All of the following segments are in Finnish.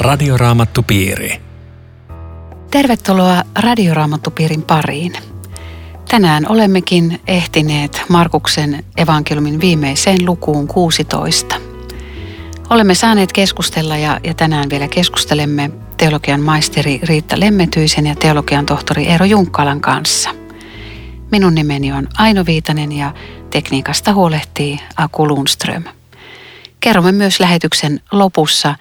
Radioraamattupiiri. Tervetuloa Radioraamattupiirin pariin. Tänään olemmekin ehtineet Markuksen evankeliumin viimeiseen lukuun 16. Olemme saaneet keskustella ja, ja tänään vielä keskustelemme teologian maisteri Riitta Lemmetyisen ja teologian tohtori Eero Junkkalan kanssa. Minun nimeni on Aino Viitanen ja tekniikasta huolehtii Aku Lundström. Kerromme myös lähetyksen lopussa,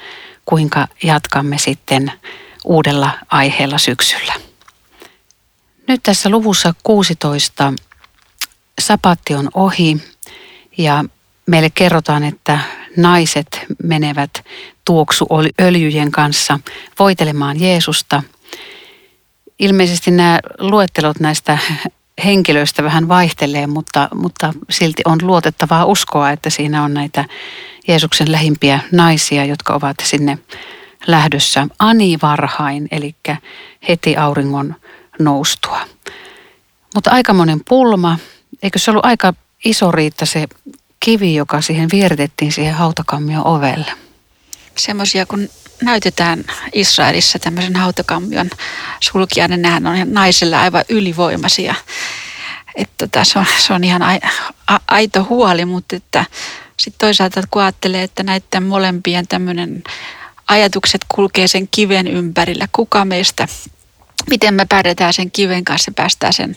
kuinka jatkamme sitten uudella aiheella syksyllä. Nyt tässä luvussa 16 sapatti on ohi ja meille kerrotaan, että naiset menevät tuoksuöljyjen kanssa voitelemaan Jeesusta. Ilmeisesti nämä luettelot näistä henkilöistä vähän vaihtelee, mutta, mutta silti on luotettavaa uskoa, että siinä on näitä Jeesuksen lähimpiä naisia, jotka ovat sinne lähdössä ani varhain, eli heti auringon noustua. Mutta aikamoinen pulma, eikö se ollut aika iso riitta se kivi, joka siihen vieritettiin siihen hautakammion ovelle? Semmoisia, kun näytetään Israelissa tämmöisen hautakammion sulkijan, niin nehän on naisella aivan ylivoimaisia. Että tota, se, on, se on ihan aito huoli, mutta että sitten toisaalta kun ajattelee, että näiden molempien tämmöinen ajatukset kulkee sen kiven ympärillä, kuka meistä, miten me pärjätään sen kiven kanssa, päästään sen,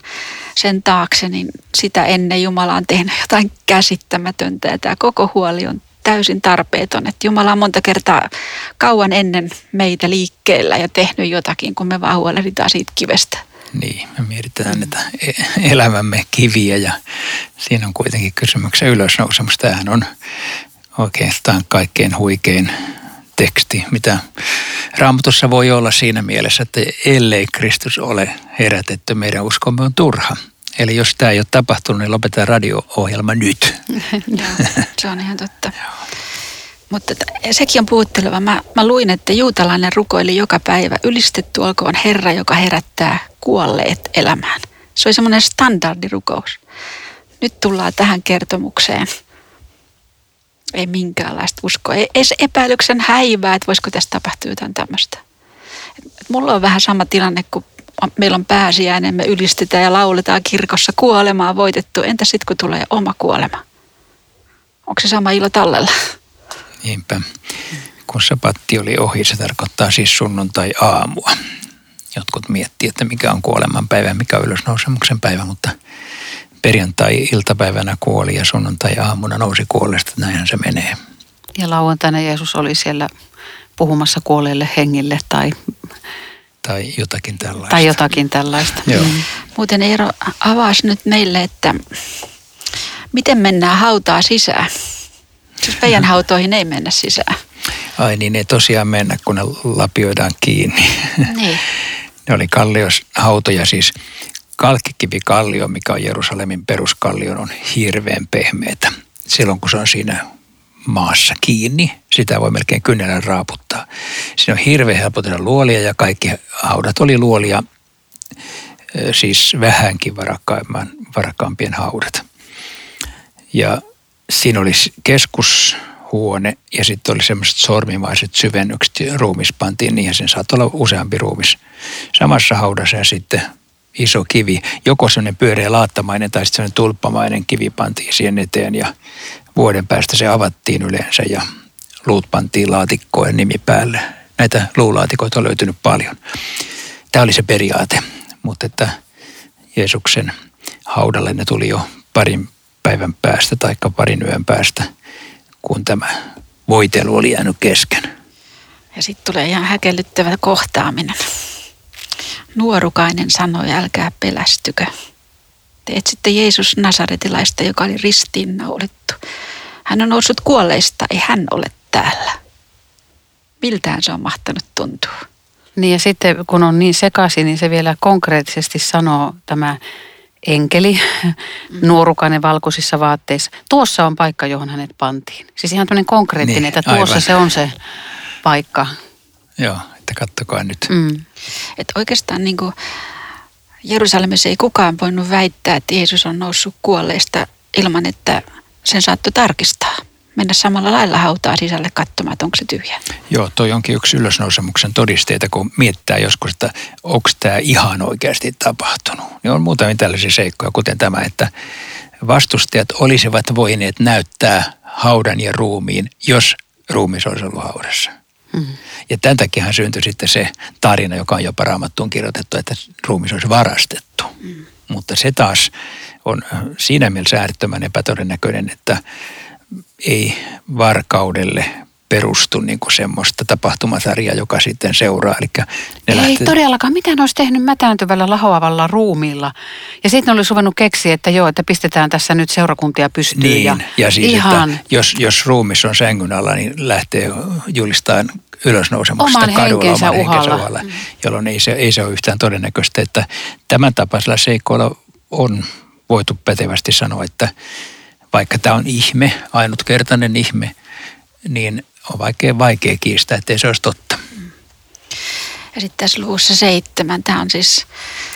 sen taakse, niin sitä ennen Jumala on tehnyt jotain käsittämätöntä ja tämä koko huoli on täysin tarpeeton. Että Jumala on monta kertaa kauan ennen meitä liikkeellä ja tehnyt jotakin, kun me vaan huolehditaan siitä kivestä. Niin, me mietitään näitä e- elämämme kiviä ja siinä on kuitenkin kysymyksen ylösnousemus. Tämähän on oikeastaan kaikkein huikein teksti, mitä Raamatussa voi olla siinä mielessä, että ellei Kristus ole herätetty, meidän uskomme on turha. Eli jos tämä ei ole tapahtunut, niin lopetetaan radio-ohjelma nyt. se on ihan totta. Mutta sekin on puhutteleva. Mä, mä luin, että juutalainen rukoili joka päivä, ylistetty olkoon Herra, joka herättää kuolleet elämään. Se oli semmoinen standardirukous. Nyt tullaan tähän kertomukseen. Ei minkäänlaista uskoa. Ei edes epäilyksen häivää, että voisiko tässä tapahtua jotain tämmöistä. Mulla on vähän sama tilanne, kun meillä on pääsiäinen, me ylistetään ja lauletaan kirkossa kuolemaa voitettu. Entä sitten, kun tulee oma kuolema? Onko se sama ilo tallella? Niinpä. Kun sapatti oli ohi, se tarkoittaa siis sunnuntai-aamua. Jotkut miettii, että mikä on kuoleman päivä ja mikä on ylösnousemuksen päivä, mutta perjantai-iltapäivänä kuoli ja sunnuntai-aamuna nousi kuolesta. Näinhän se menee. Ja lauantaina Jeesus oli siellä puhumassa kuolleille hengille tai tai jotakin tällaista. Tai jotakin tällaista. Joo. Mm. Muuten Eero avasi nyt meille, että miten mennään hautaa sisään. Siis meidän hautoihin ei mennä sisään. Ai niin, ei tosiaan mennä, kun ne lapioidaan kiinni. Niin. ne oli kallios hautoja siis. Kalkkikivikallio, mikä on Jerusalemin peruskallio, on hirveän pehmeätä. Silloin kun se on siinä maassa kiinni. Sitä voi melkein kynnellä raaputtaa. Siinä on hirveän helpotella luolia ja kaikki haudat oli luolia, siis vähänkin varakkaampien haudat. Ja siinä oli keskushuone ja sitten oli semmoiset sormimaiset syvennykset. Ruumis pantiin niihin, sen saattoi olla useampi ruumis samassa haudassa ja sitten iso kivi. Joko semmoinen pyöreä laattamainen tai sitten semmoinen tulppamainen kivi pantiin siihen eteen ja vuoden päästä se avattiin yleensä ja luut pantiin laatikkoon nimi päälle. Näitä luulaatikoita on löytynyt paljon. Tämä oli se periaate, mutta että Jeesuksen haudalle ne tuli jo parin päivän päästä tai parin yön päästä, kun tämä voitelu oli jäänyt kesken. Ja sitten tulee ihan häkellyttävä kohtaaminen. Nuorukainen sanoi, älkää pelästykö. Te etsitte Jeesus Nasaretilaista, joka oli ristiinnaulittu. Hän on noussut kuolleista, ei hän ole täällä. Miltään se on mahtanut tuntua. Niin ja sitten kun on niin sekaisin, niin se vielä konkreettisesti sanoo tämä enkeli, mm. nuorukainen valkoisissa vaatteissa. Tuossa on paikka, johon hänet pantiin. Siis ihan tämmöinen konkreettinen, niin, että tuossa aivan. se on se paikka. Joo, että kattokaa nyt. Mm. Että oikeastaan niin kuin Jerusalemissa ei kukaan voinut väittää, että Jeesus on noussut kuolleista ilman, että sen saattoi tarkistaa. Mennä samalla lailla hautaa sisälle katsomaan, että onko se tyhjä. Joo, toi onkin yksi ylösnousemuksen todisteita, kun miettää joskus, että onko tämä ihan oikeasti tapahtunut. Niin on muutamia tällaisia seikkoja, kuten tämä, että vastustajat olisivat voineet näyttää haudan ja ruumiin, jos ruumis olisi ollut haudassa. Mm. Ja tämän takia syntyi sitten se tarina, joka on jopa raamattuun kirjoitettu, että ruumis olisi varastettu. Mm. Mutta se taas on siinä mielessä äärettömän epätodennäköinen, että ei varkaudelle perustu niin kuin semmoista tapahtumasarjaa, joka sitten seuraa. Eli ne ei lähtee... todellakaan. Mitä ne olisi tehnyt mätääntyvällä lahoavalla ruumiilla? Ja sitten ne olisi ruvennut keksiä, että joo, että pistetään tässä nyt seurakuntia pystyyn. Niin, ja, ja siis, ihan... että jos, jos ruumis on sängyn alla, niin lähtee julistamaan ylösnousemusta oman kadulla henkensä oman uhalla. henkensä uhalla, mm. jolloin ei se, ei se ole yhtään todennäköistä, että tämän tapaisella seikkoilla on voitu pätevästi sanoa, että vaikka tämä on ihme, ainutkertainen ihme, niin on vaikea, vaikea kiistää, ettei se olisi totta. Ja sitten tässä luvussa seitsemän, tämä on siis...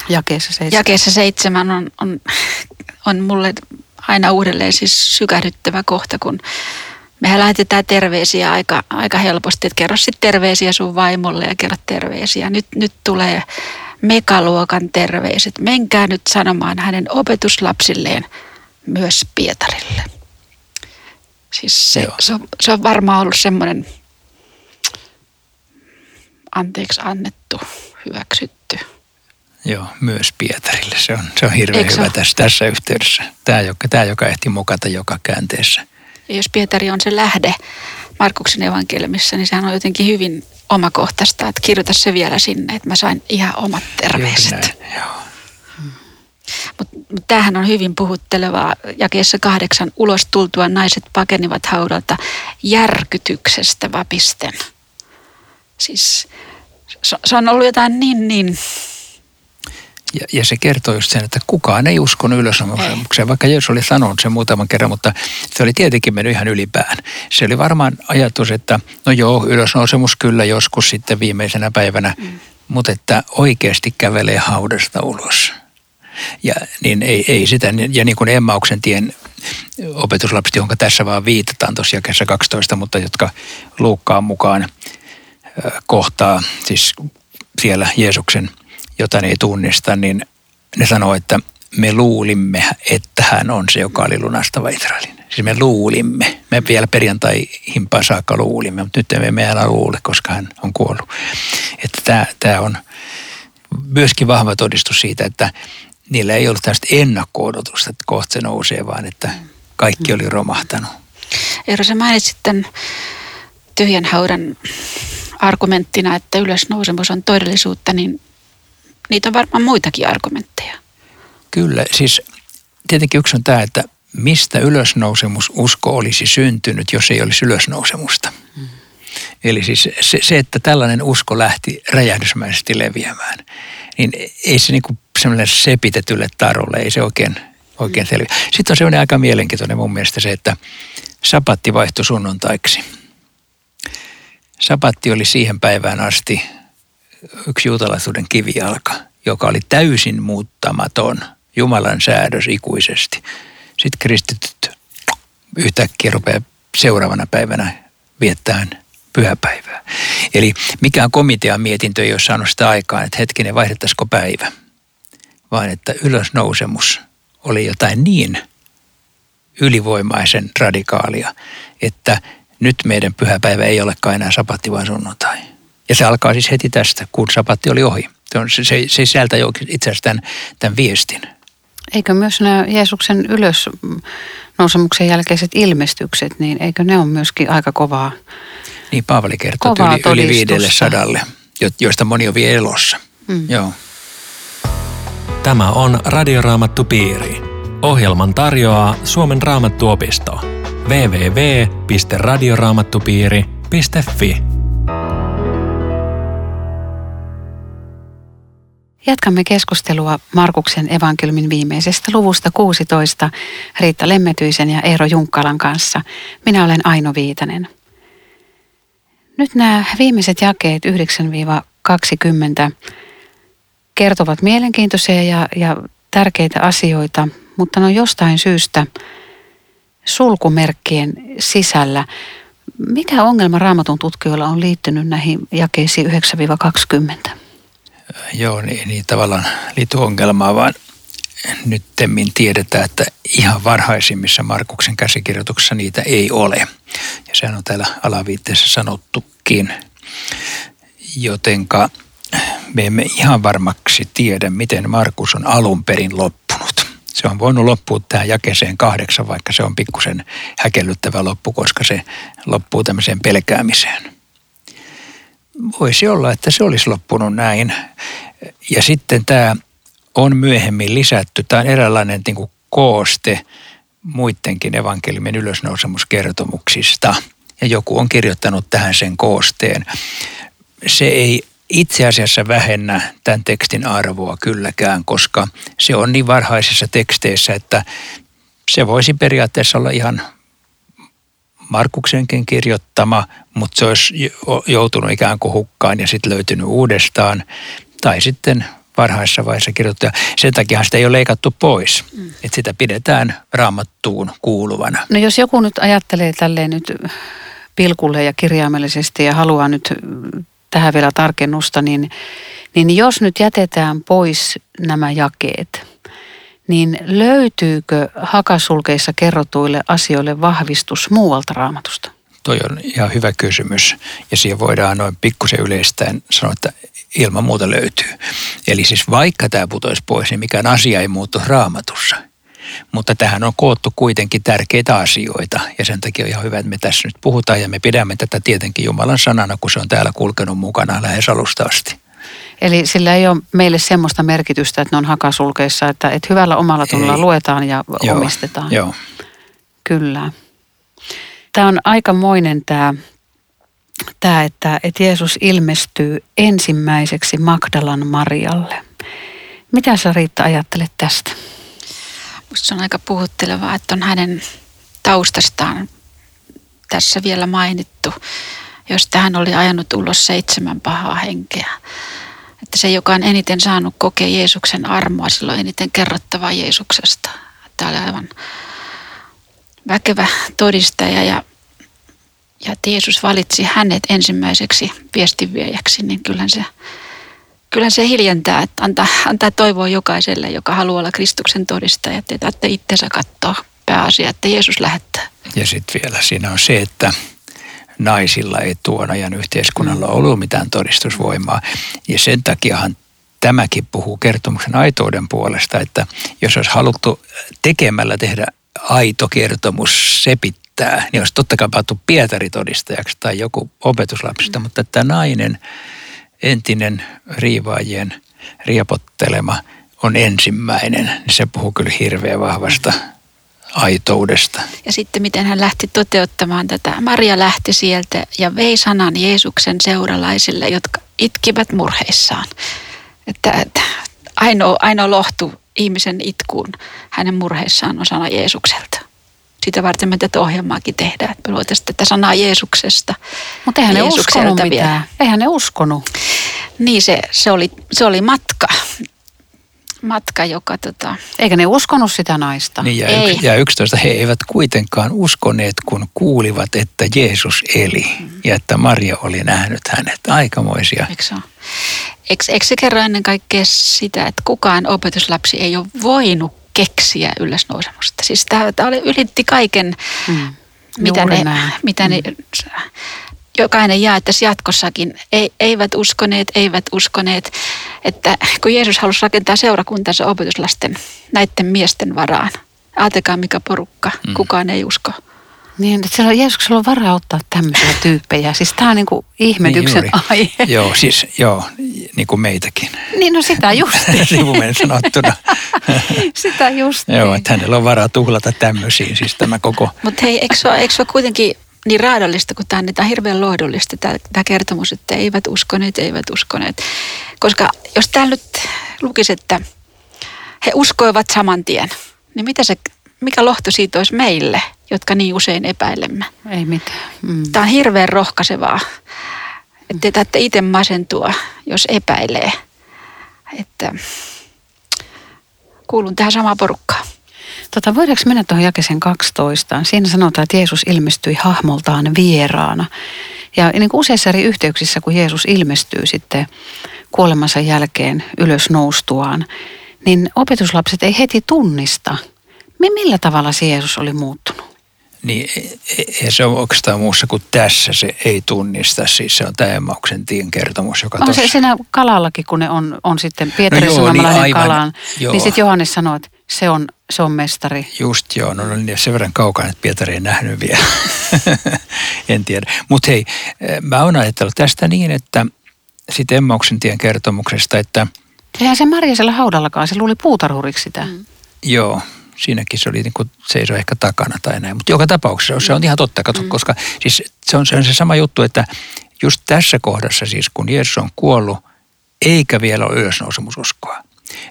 Jakeessa seitsemän. Jakeessa seitsemän on, on, on mulle aina uudelleen siis sykähdyttävä kohta, kun mehän lähetetään terveisiä aika, aika helposti, että kerro sitten terveisiä sun vaimolle ja kerro terveisiä. Nyt, nyt tulee megaluokan terveiset. Menkää nyt sanomaan hänen opetuslapsilleen myös Pietarille. Siis se, se, on, se on varmaan ollut semmoinen anteeksi annettu, hyväksytty. Joo, myös Pietarille. Se on, se on hirveän Eikö hyvä tässä, tässä yhteydessä. Tämä joka, tämä, joka ehti mukata joka käänteessä. Ja jos Pietari on se lähde Markuksen evankeliumissa, niin sehän on jotenkin hyvin omakohtaista, että kirjoita se vielä sinne, että mä sain ihan omat terveiset. Näin, joo. Mutta mut tämähän on hyvin puhuttelevaa. Jakeessa kahdeksan ulos tultua naiset pakenivat haudalta järkytyksestä vapisten. Siis se, on ollut jotain niin, niin ja, ja se kertoo just sen, että kukaan ei uskonut ylösnousemukseen, vaikka Jeesus oli sanonut sen muutaman kerran, mutta se oli tietenkin mennyt ihan ylipään. Se oli varmaan ajatus, että no joo, ylösnousemus kyllä joskus sitten viimeisenä päivänä, mm. mutta että oikeasti kävelee haudasta ulos. Ja niin ei, ei sitä, ja niin kuin Emmauksen tien opetuslapset, johon tässä vaan viitataan tuossa jakessa 12, mutta jotka Luukkaan mukaan kohtaa, siis siellä Jeesuksen, jota ei tunnista, niin ne sanoo, että me luulimme, että hän on se, joka oli lunastava Israelin. Siis me luulimme. Me vielä perjantai-himpaan saakka luulimme, mutta nyt emme enää luule, koska hän on kuollut. Että tämä, tämä on myöskin vahva todistus siitä, että niillä ei ollut tästä ennakko-odotusta, että kohta se nousee, vaan että kaikki oli romahtanut. Eero, sä mainitsit tämän tyhjän haudan argumenttina, että ylösnousemus on todellisuutta, niin niitä on varmaan muitakin argumentteja. Kyllä, siis tietenkin yksi on tämä, että mistä ylösnousemus usko olisi syntynyt, jos ei olisi ylösnousemusta. Mm. Eli siis se, se, että tällainen usko lähti räjähdysmäisesti leviämään, niin ei se niinku semmoinen sepitetylle tarulle, ei se oikein, oikein selviä. Sitten on semmoinen aika mielenkiintoinen mun mielestä se, että sapatti vaihtui sunnuntaiksi. Sapatti oli siihen päivään asti yksi juutalaisuuden kivijalka, joka oli täysin muuttamaton Jumalan säädös ikuisesti. Sitten kristityt yhtäkkiä rupeaa seuraavana päivänä viettämään pyhäpäivää. Eli mikään komitean mietintö ei ole saanut sitä aikaan, että hetkinen vaihdettaisiko päivä, vaan että ylösnousemus oli jotain niin ylivoimaisen radikaalia, että nyt meidän pyhäpäivä ei olekaan enää sapatti, vaan sunnuntai. Ja se alkaa siis heti tästä, kun sapatti oli ohi. Se, on, se, se sisältää jo itse asiassa tämän, tämän viestin. Eikö myös nämä Jeesuksen ylös nousemuksen jälkeiset ilmestykset, niin eikö ne ole myöskin aika kovaa Niin Paavali kertoo yli, yli viidelle sadalle, joista moni on vielä elossa. Mm. Joo. Tämä on Radioraamattu Piiri. Ohjelman tarjoaa Suomen raamattuopisto. www.radioraamattupiiri.fi Jatkamme keskustelua Markuksen evankeliumin viimeisestä luvusta 16 Riitta Lemmetyisen ja Eero Junkkalan kanssa. Minä olen Aino Viitanen. Nyt nämä viimeiset jakeet 9-20 kertovat mielenkiintoisia ja, ja tärkeitä asioita, mutta ne on jostain syystä sulkumerkkien sisällä. Mikä ongelma raamatun tutkijoilla on liittynyt näihin jakeisiin 9-20? Joo, niin, niin tavallaan liittyy ongelmaa, vaan nyt tiedetään, että ihan varhaisimmissa Markuksen käsikirjoituksissa niitä ei ole. Ja sehän on täällä alaviitteessä sanottukin. Jotenka me emme ihan varmaksi tiedä, miten Markus on alun perin loppunut. Se on voinut loppua tähän jakeeseen kahdeksan, vaikka se on pikkusen häkellyttävä loppu, koska se loppuu tämmöiseen pelkäämiseen. Voisi olla, että se olisi loppunut näin. Ja sitten tämä on myöhemmin lisätty. Tämä on eräänlainen niin kuin kooste muidenkin evankeliumin ylösnousemuskertomuksista. Ja joku on kirjoittanut tähän sen koosteen. Se ei itse asiassa vähennä tämän tekstin arvoa kylläkään, koska se on niin varhaisissa teksteissä, että se voisi periaatteessa olla ihan Markuksenkin kirjoittama, mutta se olisi joutunut ikään kuin hukkaan ja sitten löytynyt uudestaan. Tai sitten varhaisessa vaiheessa kirjoittaja. Sen takia sitä ei ole leikattu pois. Mm. Että sitä pidetään raamattuun kuuluvana. No jos joku nyt ajattelee tälleen nyt pilkulle ja kirjaimellisesti ja haluaa nyt tähän vielä tarkennusta, niin, niin jos nyt jätetään pois nämä jakeet, niin löytyykö hakasulkeissa kerrotuille asioille vahvistus muualta raamatusta? Toi on ihan hyvä kysymys ja siihen voidaan noin pikkusen yleistäen sanoa, että ilman muuta löytyy. Eli siis vaikka tämä putoisi pois, niin mikään asia ei muutu raamatussa. Mutta tähän on koottu kuitenkin tärkeitä asioita ja sen takia on ihan hyvä, että me tässä nyt puhutaan ja me pidämme tätä tietenkin Jumalan sanana, kun se on täällä kulkenut mukana lähes alusta asti. Eli sillä ei ole meille semmoista merkitystä, että ne on hakasulkeissa, että, että hyvällä omalla tunnolla luetaan ja Joo. omistetaan. Joo. Kyllä. Tämä on aikamoinen tämä tämä, että, että Jeesus ilmestyy ensimmäiseksi Magdalan Marialle. Mitä sä Riitta ajattelet tästä? Minusta se on aika puhuttelevaa, että on hänen taustastaan tässä vielä mainittu, josta hän oli ajanut ulos seitsemän pahaa henkeä. Että se, joka on eniten saanut kokea Jeesuksen armoa, silloin eniten kerrottavaa Jeesuksesta. Tämä oli aivan väkevä todistaja ja ja että Jeesus valitsi hänet ensimmäiseksi viestinviejäksi, niin kyllähän se, kyllähän se hiljentää, että antaa, antaa toivoa jokaiselle, joka haluaa olla Kristuksen todistaja, että tarvitse itsensä katsoa pääasia, että Jeesus lähettää. Ja sitten vielä siinä on se, että naisilla ei tuon ajan yhteiskunnalla ollut mitään todistusvoimaa. Ja sen takiahan tämäkin puhuu kertomuksen aitouden puolesta, että jos olisi haluttu tekemällä tehdä aito kertomus, se näyttää, niin olisi totta kai Pietari todistajaksi tai joku opetuslapsista, mm. mutta tämä nainen, entinen riivaajien riepottelema, on ensimmäinen. Se puhuu kyllä hirveän vahvasta aitoudesta. Ja sitten miten hän lähti toteuttamaan tätä. Maria lähti sieltä ja vei sanan Jeesuksen seuralaisille, jotka itkivät murheissaan. Että, että ainoa, ainoa lohtu ihmisen itkuun hänen murheissaan on sana Jeesukselta sitä varten me tätä ohjelmaakin tehdään, että me luotaisiin tätä sanaa Jeesuksesta. Mutta eihän ne uskonut mitään. Eihän ne uskonut. Niin se, se, oli, se oli matka. Matka, joka tota... Eikä ne uskonut sitä naista. Niin ja, Ei. ja 11 he eivät kuitenkaan uskoneet, kun kuulivat, että Jeesus eli mm. ja että Maria oli nähnyt hänet. Aikamoisia. Eikö se, eikö, eikö se kerro ennen kaikkea sitä, että kukaan opetuslapsi ei ole voinut keksiä ylösnousemusta. Siis tämä, tämä oli, ylitti kaiken, mm. mitä, ne, mitä ne, mm. jokainen jaettaisi jatkossakin. Ei, eivät uskoneet, eivät uskoneet, että kun Jeesus halusi rakentaa seurakuntansa opetuslasten näiden miesten varaan. Ajatelkaa mikä porukka, mm. kukaan ei usko. Niin, että siellä Jeesuksella on varaa ottaa tämmöisiä tyyppejä. Siis tämä on niinku ihmetyksen niin aihe. Joo, siis joo, niin kuin meitäkin. Niin, no sitä just. Sivumen sanottuna. sitä just. joo, että hänellä on varaa tuhlata tämmöisiin, siis tämä koko. Mutta hei, eikö se, ole, eikö se ole kuitenkin niin raadollista kuin tämä, niin tämä on hirveän lohdullista tämä, tämä kertomus, että eivät uskoneet, eivät uskoneet. Koska jos täällä nyt lukisi, että he uskoivat saman tien, niin mitä se, mikä lohto siitä olisi meille – jotka niin usein epäilemme. Ei mitään. Mm. Tämä on hirveän rohkaisevaa. Että te täytte itse masentua, jos epäilee. Että kuulun tähän samaan porukkaan. Tota, voidaanko mennä tuohon jakesen 12? Siinä sanotaan, että Jeesus ilmestyi hahmoltaan vieraana. Ja niin kuin useissa eri yhteyksissä, kun Jeesus ilmestyy sitten kuolemansa jälkeen ylös noustuaan, niin opetuslapset ei heti tunnista, millä tavalla se Jeesus oli muuttunut. Niin ei se ole oikeastaan muussa kuin tässä se ei tunnista. Siis se on tämä Emmauksen tien kertomus, joka On se siinä kalallakin, kun ne on, on sitten Pietarin no joo, niin kalaan, joo. niin sitten Johannes sanoo, että se on, se on mestari. Just joo, no, no niin sen verran kaukana, että Pietari ei nähnyt vielä. en tiedä. Mutta hei, mä oon ajatellut tästä niin, että sitten Emmauksen tien kertomuksesta, että... Eihän se Marjasella haudallakaan, se luuli puutarhuriksi sitä. Mm. Joo, siinäkin se oli niin kuin seisoi ehkä takana tai näin. Mutta joka tapauksessa se on ihan totta, katso, mm. koska siis se on, se on se sama juttu, että just tässä kohdassa siis, kun Jeesus on kuollut, eikä vielä ole ylösnousemususkoa,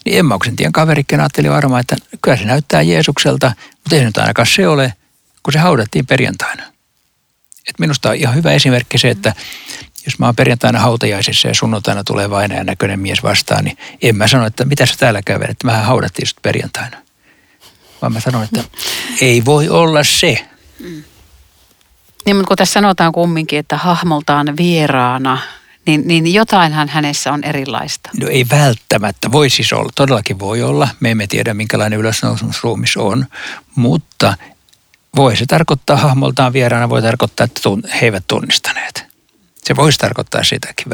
niin Emmauksen tien kaverikin ajatteli varmaan, että kyllä se näyttää Jeesukselta, mutta ei se nyt ainakaan se ole, kun se haudattiin perjantaina. Et minusta on ihan hyvä esimerkki se, että jos mä oon perjantaina hautajaisissa ja sunnuntaina tulee vainajan näköinen mies vastaan, niin en mä sano, että mitä sä täällä kävelet, että mähän haudattiin sut perjantaina vaan mä sanoin, että ei voi olla se. Mm. Niin, mutta kun tässä sanotaan kumminkin, että hahmoltaan vieraana, niin, niin jotainhan hänessä on erilaista. No ei välttämättä. Voi siis olla, todellakin voi olla. Me emme tiedä, minkälainen ylösnousumusruumis on, mutta voi se tarkoittaa hahmoltaan vieraana, voi tarkoittaa, että he eivät tunnistaneet. Se voisi tarkoittaa sitäkin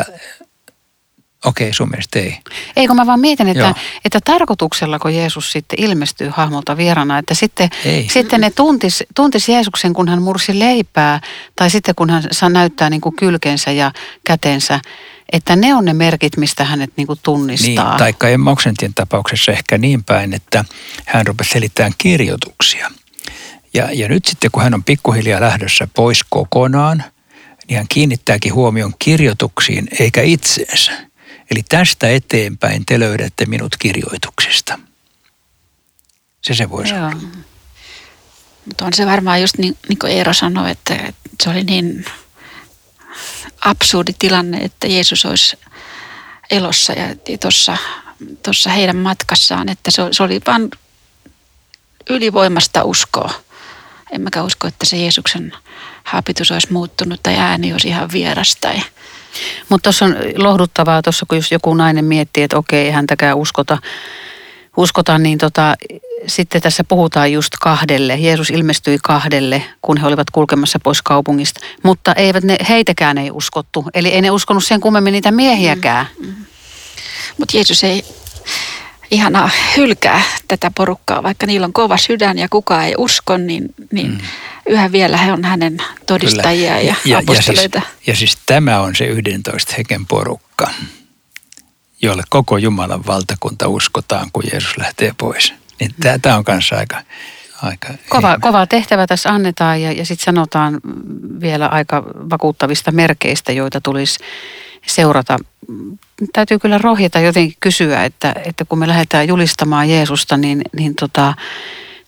Okei, okay, sun mielestä ei. Ei, kun mä vaan mietin, että, että tarkoituksella, kun Jeesus sitten ilmestyy hahmolta vierana, että sitten, sitten ne tuntis, tuntis Jeesuksen, kun hän mursi leipää, tai sitten kun hän saa näyttää niin kuin kylkensä ja kätensä, että ne on ne merkit, mistä hänet niin kuin tunnistaa. Niin, taikka Emmauksentin tapauksessa ehkä niin päin, että hän rupesi selittämään kirjoituksia. Ja, ja nyt sitten, kun hän on pikkuhiljaa lähdössä pois kokonaan, niin hän kiinnittääkin huomion kirjoituksiin eikä itseensä. Eli tästä eteenpäin te löydätte minut kirjoituksesta. Se se voisi olla. Mutta on se varmaan just niin, niin kuin Eero sanoi, että, että se oli niin absurdi tilanne, että Jeesus olisi elossa ja tuossa tuossa heidän matkassaan, että se, se oli vain ylivoimasta uskoa. En mäkään usko, että se Jeesuksen haapitus olisi muuttunut tai ääni olisi ihan vieras tai mutta tuossa on lohduttavaa tuossa, kun jos joku nainen miettii, että okei, ei häntäkään uskota, uskota niin tota, sitten tässä puhutaan just kahdelle. Jeesus ilmestyi kahdelle, kun he olivat kulkemassa pois kaupungista. Mutta eivät ne, heitäkään ei uskottu. Eli ei ne uskonut sen kummemmin niitä miehiäkään. Mm, mm. Mutta Jeesus ei ihana hylkää tätä porukkaa, vaikka niillä on kova sydän ja kukaan ei usko, niin, niin mm. yhä vielä he on hänen todistajia Kyllä. ja, ja aposteleita. Ja siis, ja siis tämä on se 11 heken porukka, jolle koko Jumalan valtakunta uskotaan, kun Jeesus lähtee pois. Niin mm. tämä on kanssa aika, aika kova, kova tehtävä tässä annetaan ja, ja sitten sanotaan vielä aika vakuuttavista merkeistä, joita tulisi seurata. Täytyy kyllä rohjeta jotenkin kysyä, että, että kun me lähdetään julistamaan Jeesusta, niin, niin tota,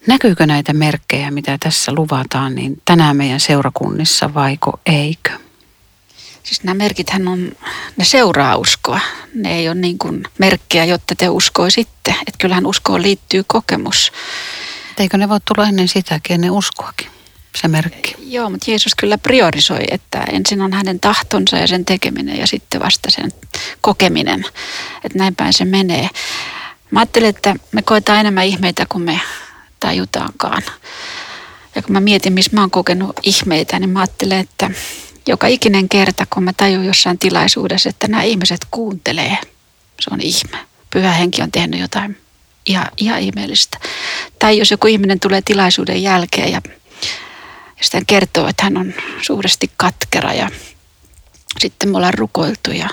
näkyykö näitä merkkejä, mitä tässä luvataan, niin tänään meidän seurakunnissa vaiko eikö? Siis nämä merkithän on, ne seuraa uskoa. Ne ei ole niin kuin merkkejä, jotta te uskoisitte. Että kyllähän uskoon liittyy kokemus. Eikö ne voi tulla ennen sitäkin, ennen uskoakin? Se merkki. Joo, mutta Jeesus kyllä priorisoi, että ensin on hänen tahtonsa ja sen tekeminen ja sitten vasta sen kokeminen. Että näin päin se menee. Mä ajattelen, että me koetaan enemmän ihmeitä kuin me tajutaankaan. Ja kun mä mietin, missä mä oon kokenut ihmeitä, niin mä ajattelen, että joka ikinen kerta, kun mä tajun jossain tilaisuudessa, että nämä ihmiset kuuntelee, se on ihme. Pyhä henki on tehnyt jotain ihan, ihan ihmeellistä. Tai jos joku ihminen tulee tilaisuuden jälkeen ja sitten kertoo, että hän on suuresti katkera ja sitten me ollaan rukoiltu ja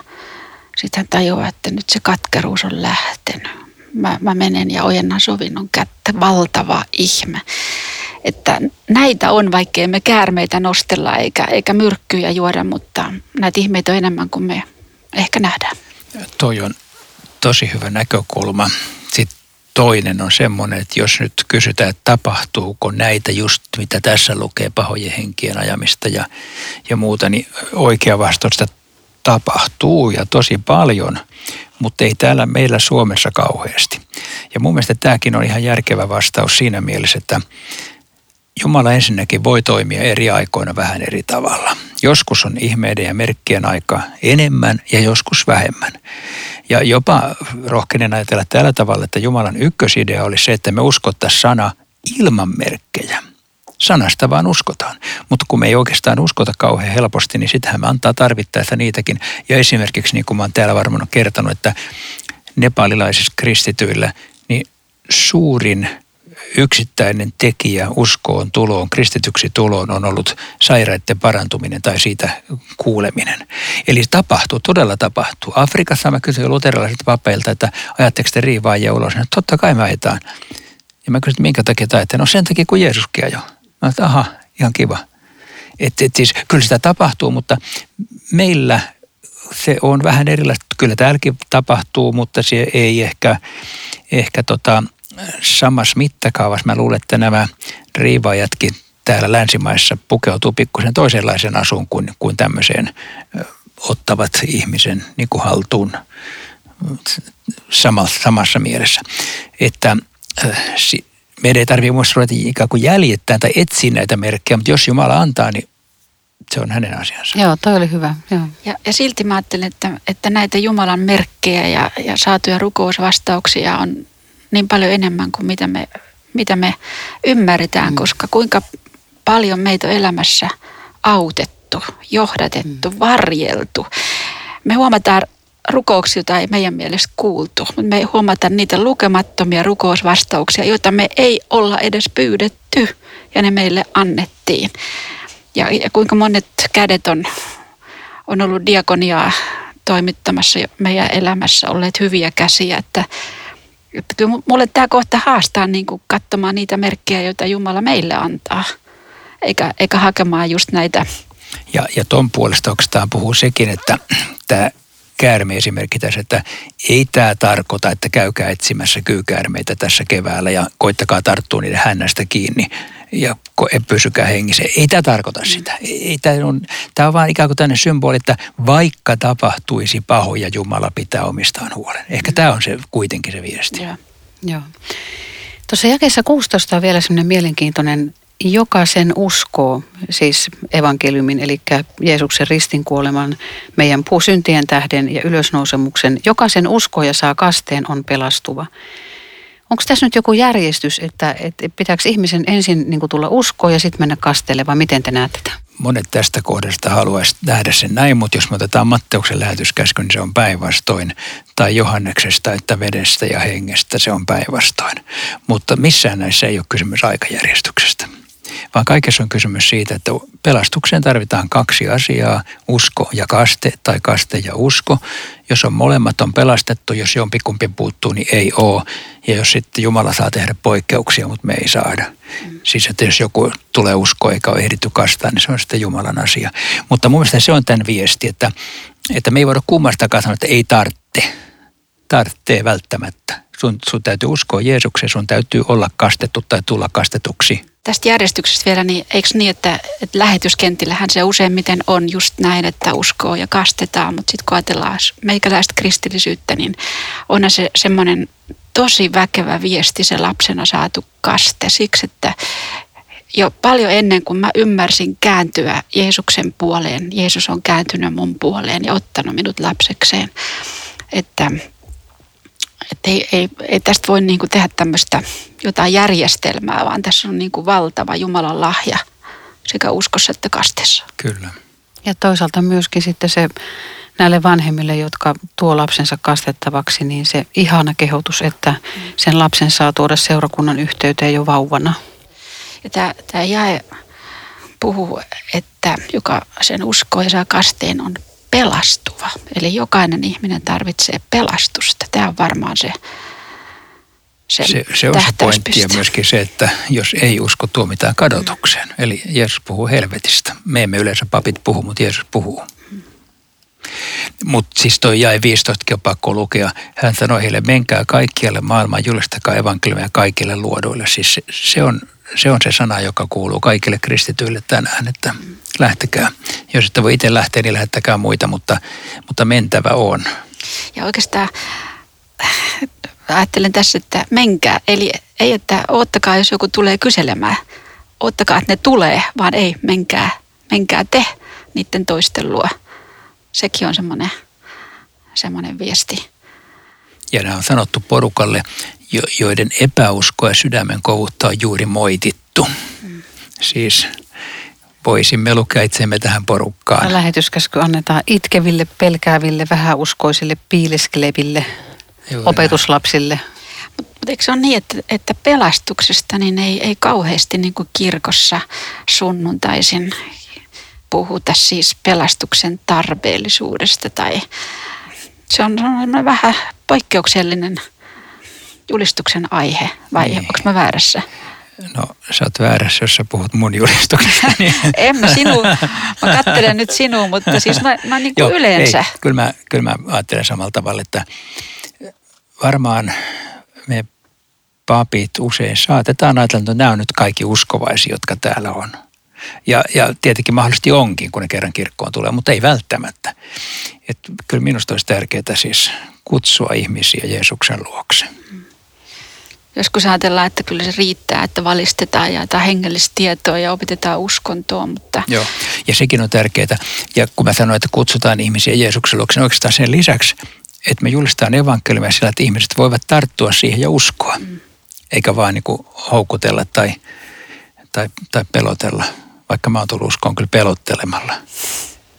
sitten hän tajuaa, että nyt se katkeruus on lähtenyt. Mä, mä menen ja ojennan sovinnon kättä. Valtava ihme. Että näitä on, vaikkei me käärmeitä nostella eikä, eikä myrkkyjä juoda, mutta näitä ihmeitä on enemmän kuin me ehkä nähdään. Toi on tosi hyvä näkökulma toinen on semmoinen, että jos nyt kysytään, että tapahtuuko näitä just mitä tässä lukee pahojen henkien ajamista ja, ja muuta, niin oikea vastaus, että tapahtuu ja tosi paljon, mutta ei täällä meillä Suomessa kauheasti. Ja mun mielestä tämäkin on ihan järkevä vastaus siinä mielessä, että Jumala ensinnäkin voi toimia eri aikoina vähän eri tavalla. Joskus on ihmeiden ja merkkien aika enemmän ja joskus vähemmän. Ja jopa rohkenen ajatella tällä tavalla, että Jumalan ykkösidea oli se, että me uskottaisiin sana ilman merkkejä. Sanasta vaan uskotaan. Mutta kun me ei oikeastaan uskota kauhean helposti, niin sitähän me antaa tarvittaessa niitäkin. Ja esimerkiksi, niin kuin mä oon täällä varmaan kertonut, että nepalilaisissa kristityillä, niin suurin yksittäinen tekijä uskoon tuloon, kristityksi tuloon on ollut sairaiden parantuminen tai siitä kuuleminen. Eli tapahtuu, todella tapahtuu. Afrikassa mä kysyin luterilaisilta papeilta, että ajatteko te riivaajia ulos? No, totta kai me ajetaan. Ja mä kysyin, että minkä takia taitte? No sen takia, kun Jeesuskin ajoi. Mä että aha, ihan kiva. Et, et siis, kyllä sitä tapahtuu, mutta meillä se on vähän erilaista. Kyllä täälläkin tapahtuu, mutta se ei ehkä, ehkä tota, samassa mittakaavassa. Mä luulen, että nämä riivaajatkin täällä länsimaissa pukeutuu pikkusen toisenlaisen asuun kuin, kuin tämmöiseen ottavat ihmisen niin kuin haltuun samassa, samassa mielessä. Että meidän ei tarvitse muista ruveta ikään kuin jäljittää tai etsiä näitä merkkejä, mutta jos Jumala antaa, niin se on hänen asiansa. Joo, toi oli hyvä. Joo. Ja, ja silti mä ajattelen, että, että näitä Jumalan merkkejä ja, ja saatuja rukousvastauksia on niin paljon enemmän kuin mitä me, mitä me ymmärretään, mm. koska kuinka paljon meitä on elämässä autettu, johdatettu, mm. varjeltu. Me huomataan rukouksia, joita ei meidän mielestä kuultu, mutta me ei huomata niitä lukemattomia rukousvastauksia, joita me ei olla edes pyydetty ja ne meille annettiin. Ja, ja kuinka monet kädet on, on ollut diakoniaa toimittamassa meidän elämässä olleet hyviä käsiä, että että kyllä mulle tämä kohta haastaa niin kuin katsomaan niitä merkkejä, joita Jumala meille antaa, eikä, eikä hakemaan just näitä. Ja, ja ton puolesta oikeastaan puhuu sekin, että tämä käärme-esimerkki tässä, että ei tämä tarkoita, että käykää etsimässä kyykäärmeitä tässä keväällä ja koittakaa tarttua niiden hännästä kiinni ja pysykää hengissä. Ei tämä tarkoita sitä. Ei, tämä, on, tämä on vaan ikään kuin tämmöinen symboli, että vaikka tapahtuisi pahoja, Jumala pitää omistaan huolen. Ehkä tämä on se kuitenkin se viesti. Joo. Joo. Tuossa jakeessa 16 on vielä semmoinen mielenkiintoinen joka sen uskoo, siis evankeliumin, eli Jeesuksen ristinkuoleman, meidän puusyntien tähden ja ylösnousemuksen, joka sen uskoo ja saa kasteen, on pelastuva. Onko tässä nyt joku järjestys, että, että pitääkö ihmisen ensin niin tulla uskoon ja sitten mennä kasteelle, vai miten te näette tätä? Monet tästä kohdasta haluaisi nähdä sen näin, mutta jos me otetaan Matteuksen lähetyskäsky, niin se on päinvastoin. Tai Johanneksesta, että vedestä ja hengestä, se on päinvastoin. Mutta missään näissä ei ole kysymys aikajärjestyksestä vaan kaikessa on kysymys siitä, että pelastukseen tarvitaan kaksi asiaa, usko ja kaste tai kaste ja usko. Jos on molemmat on pelastettu, jos jompikumpi puuttuu, niin ei ole. Ja jos sitten Jumala saa tehdä poikkeuksia, mutta me ei saada. Mm. Siis että jos joku tulee usko eikä ole ehditty kastaa, niin se on sitten Jumalan asia. Mutta mun mielestä se on tämän viesti, että, että me ei voida kummastakaan sanoa, että ei tarvitse. Tarvitsee välttämättä. Sun, sun täytyy uskoa Jeesukseen, sun täytyy olla kastettu tai tulla kastetuksi tästä järjestyksestä vielä, niin eikö niin, että, että lähetyskentillähän se useimmiten on just näin, että uskoo ja kastetaan, mutta sitten kun ajatellaan meikäläistä kristillisyyttä, niin on se semmoinen tosi väkevä viesti se lapsena saatu kaste siksi, että jo paljon ennen kuin mä ymmärsin kääntyä Jeesuksen puoleen, Jeesus on kääntynyt mun puoleen ja ottanut minut lapsekseen, että että ei, ei, ei tästä voi niin kuin tehdä tämmöistä jotain järjestelmää, vaan tässä on niin kuin valtava Jumalan lahja sekä uskossa että kastessa. Kyllä. Ja toisaalta myöskin sitten se näille vanhemmille, jotka tuo lapsensa kastettavaksi, niin se ihana kehotus, että sen lapsen saa tuoda seurakunnan yhteyteen jo vauvana. Ja tämä, tämä jae puhuu, että joka sen uskoo ja saa kasteen on pelastuva. Eli jokainen ihminen tarvitsee pelastusta. Tämä on varmaan se se, se, se on se pointti ja myöskin se, että jos ei usko tuomitaan kadotukseen. Mm. Eli Jeesus puhuu helvetistä. Me emme yleensä papit puhu, mutta Jeesus puhuu. Mm. Mutta siis toi jäi 15 on pakko lukea. Hän sanoi heille, menkää kaikkialle maailmaan, julistakaa evankeliumia kaikille luoduille. Siis se, se, on, se on se sana, joka kuuluu kaikille kristityille tänään, että lähtekää. Jos ette voi itse lähteä, niin lähettäkää muita, mutta, mutta mentävä on. Ja oikeastaan ajattelen tässä, että menkää. Eli ei, että ottakaa, jos joku tulee kyselemään. Ottakaa, että ne tulee, vaan ei, menkää, menkää te niiden toistelua. Sekin on semmoinen, semmoinen viesti. Ja nämä on sanottu porukalle, joiden epäusko ja sydämen kovutta on juuri moitittu. Mm. Siis voisimme lukea itsemme tähän porukkaan. Lähetyskäsky annetaan itkeville, pelkääville, vähäuskoisille, piileskeleville, Juuri opetuslapsille. Mutta eikö se ole niin, että, että pelastuksesta niin ei, ei kauheasti niin kuin kirkossa sunnuntaisin puhuta siis pelastuksen tarpeellisuudesta tai se on, se on vähän poikkeuksellinen julistuksen aihe vai niin. onko mä väärässä? No sä oot väärässä, jos sä puhut mun julistuksesta. Niin. en mä sinua, mä katselen nyt sinua, mutta siis mä, mä niin kuin Joo, yleensä. Ei, kyllä, mä, kyllä mä ajattelen samalla tavalla, että varmaan me papit usein saatetaan ajatella, että nämä on nyt kaikki uskovaisia, jotka täällä on. Ja, ja tietenkin mahdollisesti onkin, kun ne kerran kirkkoon tulee, mutta ei välttämättä. Et kyllä minusta olisi tärkeää siis kutsua ihmisiä Jeesuksen luokse. Joskus ajatellaan, että kyllä se riittää, että valistetaan ja jotain hengellistä tietoa ja opetetaan uskontoa, mutta... Joo, ja sekin on tärkeää. Ja kun mä sanoin, että kutsutaan ihmisiä Jeesuksen luokse, niin oikeastaan sen lisäksi, että me julistetaan evankeliumia sillä, että ihmiset voivat tarttua siihen ja uskoa. Mm. Eikä vaan niin kuin houkutella tai, tai, tai pelotella. Vaikka mä oon tullut uskoon kyllä pelottelemalla.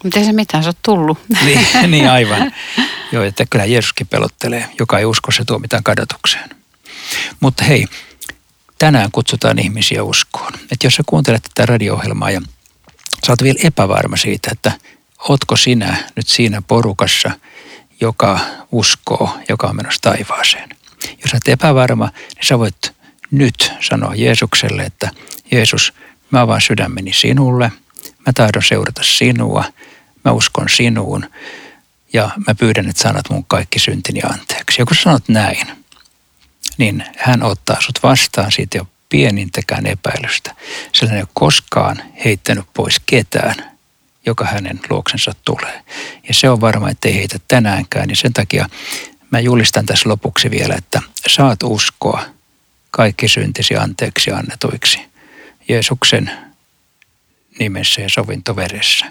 Mutta ei se mitään, sä oot tullut. niin, niin aivan. Joo, että kyllä Jeesuskin pelottelee. Joka ei usko, se tuo mitään kadotukseen. Mutta hei, tänään kutsutaan ihmisiä uskoon. Että jos sä kuuntelet tätä radio-ohjelmaa ja sä oot vielä epävarma siitä, että ootko sinä nyt siinä porukassa, joka uskoo, joka on menossa taivaaseen. Jos olet epävarma, niin sä voit nyt sanoa Jeesukselle, että Jeesus, mä avaan sydämeni sinulle, mä tahdon seurata sinua, mä uskon sinuun ja mä pyydän, että sanat mun kaikki syntini anteeksi. Ja kun sä sanot näin, niin hän ottaa sut vastaan siitä jo pienintäkään epäilystä. Sillä ei ole koskaan heittänyt pois ketään, joka hänen luoksensa tulee. Ja se on varma, että ei heitä tänäänkään. Ja sen takia mä julistan tässä lopuksi vielä, että saat uskoa kaikki syntisi anteeksi annetuiksi Jeesuksen nimessä ja sovintoveressä.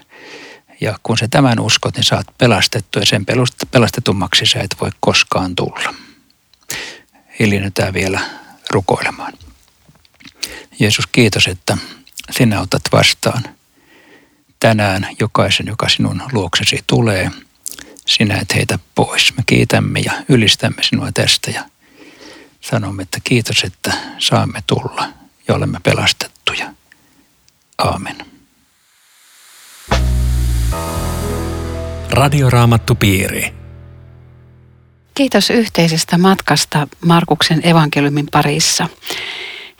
Ja kun sä tämän uskot, niin saat pelastettu ja sen pelastetummaksi sä et voi koskaan tulla hiljennytään vielä rukoilemaan. Jeesus, kiitos, että sinä otat vastaan tänään jokaisen, joka sinun luoksesi tulee. Sinä et heitä pois. Me kiitämme ja ylistämme sinua tästä ja sanomme, että kiitos, että saamme tulla ja olemme pelastettuja. Aamen. Radioraamattu piiri. Kiitos yhteisestä matkasta Markuksen evankeliumin parissa.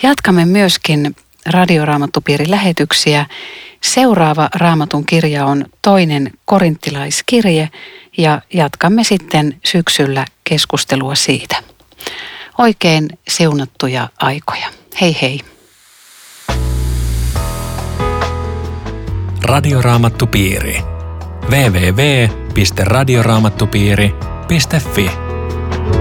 Jatkamme myöskin radioraamattupiirin lähetyksiä. Seuraava raamatun kirja on toinen korinttilaiskirje ja jatkamme sitten syksyllä keskustelua siitä. Oikein seunattuja aikoja. Hei hei. Radioraamattupiiri. www.radioraamattupiiri.fi Thank you.